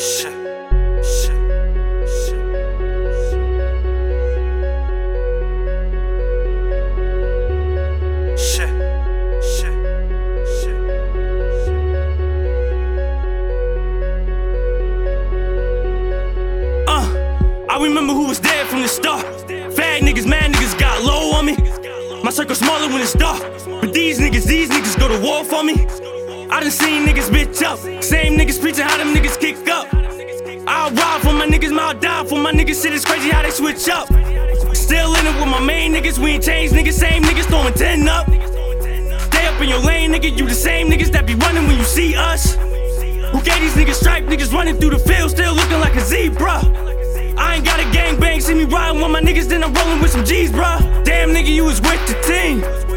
Shit. Shit. Shit. Shit. Shit. Shit. Uh, I remember who was there from the start. Fag niggas, mad niggas got low on me. My circle smaller when it's dark. But these niggas, these niggas go to war for me. I done seen niggas bitch up. Same niggas preaching how them niggas kick up. I'll ride for my niggas, I'll die for my niggas. Shit is crazy how they switch up. Still in it with my main niggas, we ain't changed niggas. Same niggas throwing 10 up. Stay up in your lane, nigga. You the same niggas that be running when you see us. Who gave these niggas stripe? Niggas running through the field, still looking like a zebra. I ain't got a gang bang, see me riding with my niggas, then I'm rolling with some G's, bruh. Damn nigga, you was with the team.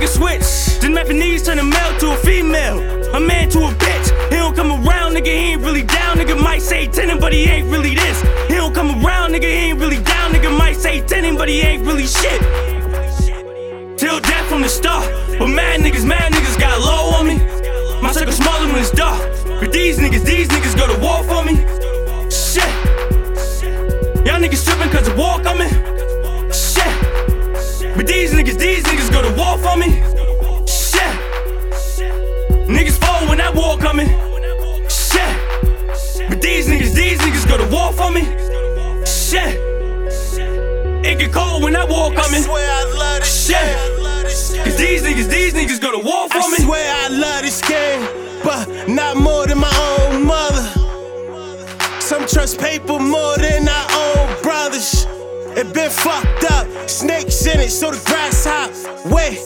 The same a switch. Then Japanese turn a male to a female, a man to a bitch. He don't come around, nigga, he ain't really down. Nigga might say tenant, but he ain't really this. He don't come around, nigga, he ain't really down. Nigga might say tenant, but he ain't really shit. Till death from the start. But mad niggas, mad niggas got low on me. My circle smaller when it's dark. But these niggas, these niggas go to war for me. Shit. Y'all niggas tripping cause the war coming. But these niggas, go to war for me. Shit. Niggas fall when that war coming. Shit. But these niggas, these niggas go to war for me. Shit. It get cold when that war coming. swear I love this Shit. Cause these niggas, these niggas go to war for me. I swear I love this game, but not more than my own mother. Some trust paper more than our own brothers. It been fucked so the grass hop. Wait,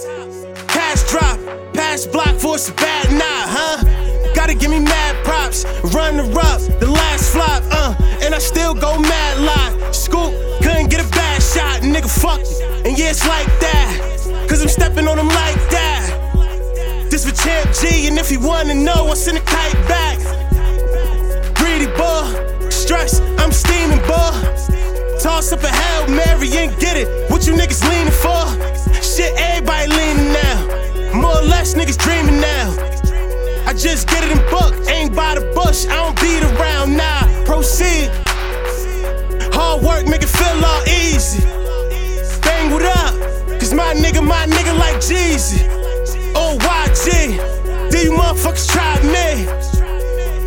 cash drop, pass block for a bad night, huh? Gotta give me mad props, run the up, the last flop, uh, and I still go mad lot. Scoop, couldn't get a bad shot, nigga, fuck it. And yeah, it's like that, cause I'm stepping on them like that. This for Champ G, and if you wanna know, I send a kite back. Greedy boy, stress, I'm steaming boy. Toss up a Hail Mary and get it. What you niggas leaning for? Shit, everybody leaning now. More or less niggas dreaming now. I just get it in book, ain't by the bush. I don't beat around now. Proceed. Hard work make it feel all easy. Bang what up, cause my nigga, my nigga like Jeezy. OYG, do you motherfuckers try me?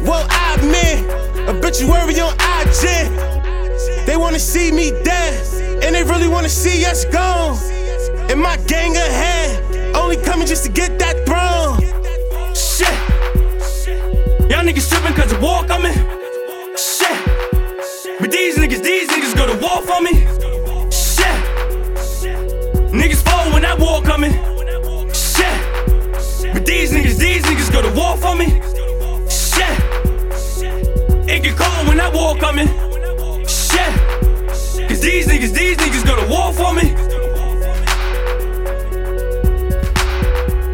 Well, I mean, a obituary on IG. They wanna see me dead, and they really wanna see us gone. And my gang ahead, only coming just to get that throne. Shit. Y'all niggas tripping cause the war coming. Shit. But these niggas, these niggas go to war for me. Shit. Niggas fall when that war coming. Shit. But these niggas, these niggas go to war for me. Shit. It get cold when that war coming. These niggas, these niggas go to war for me.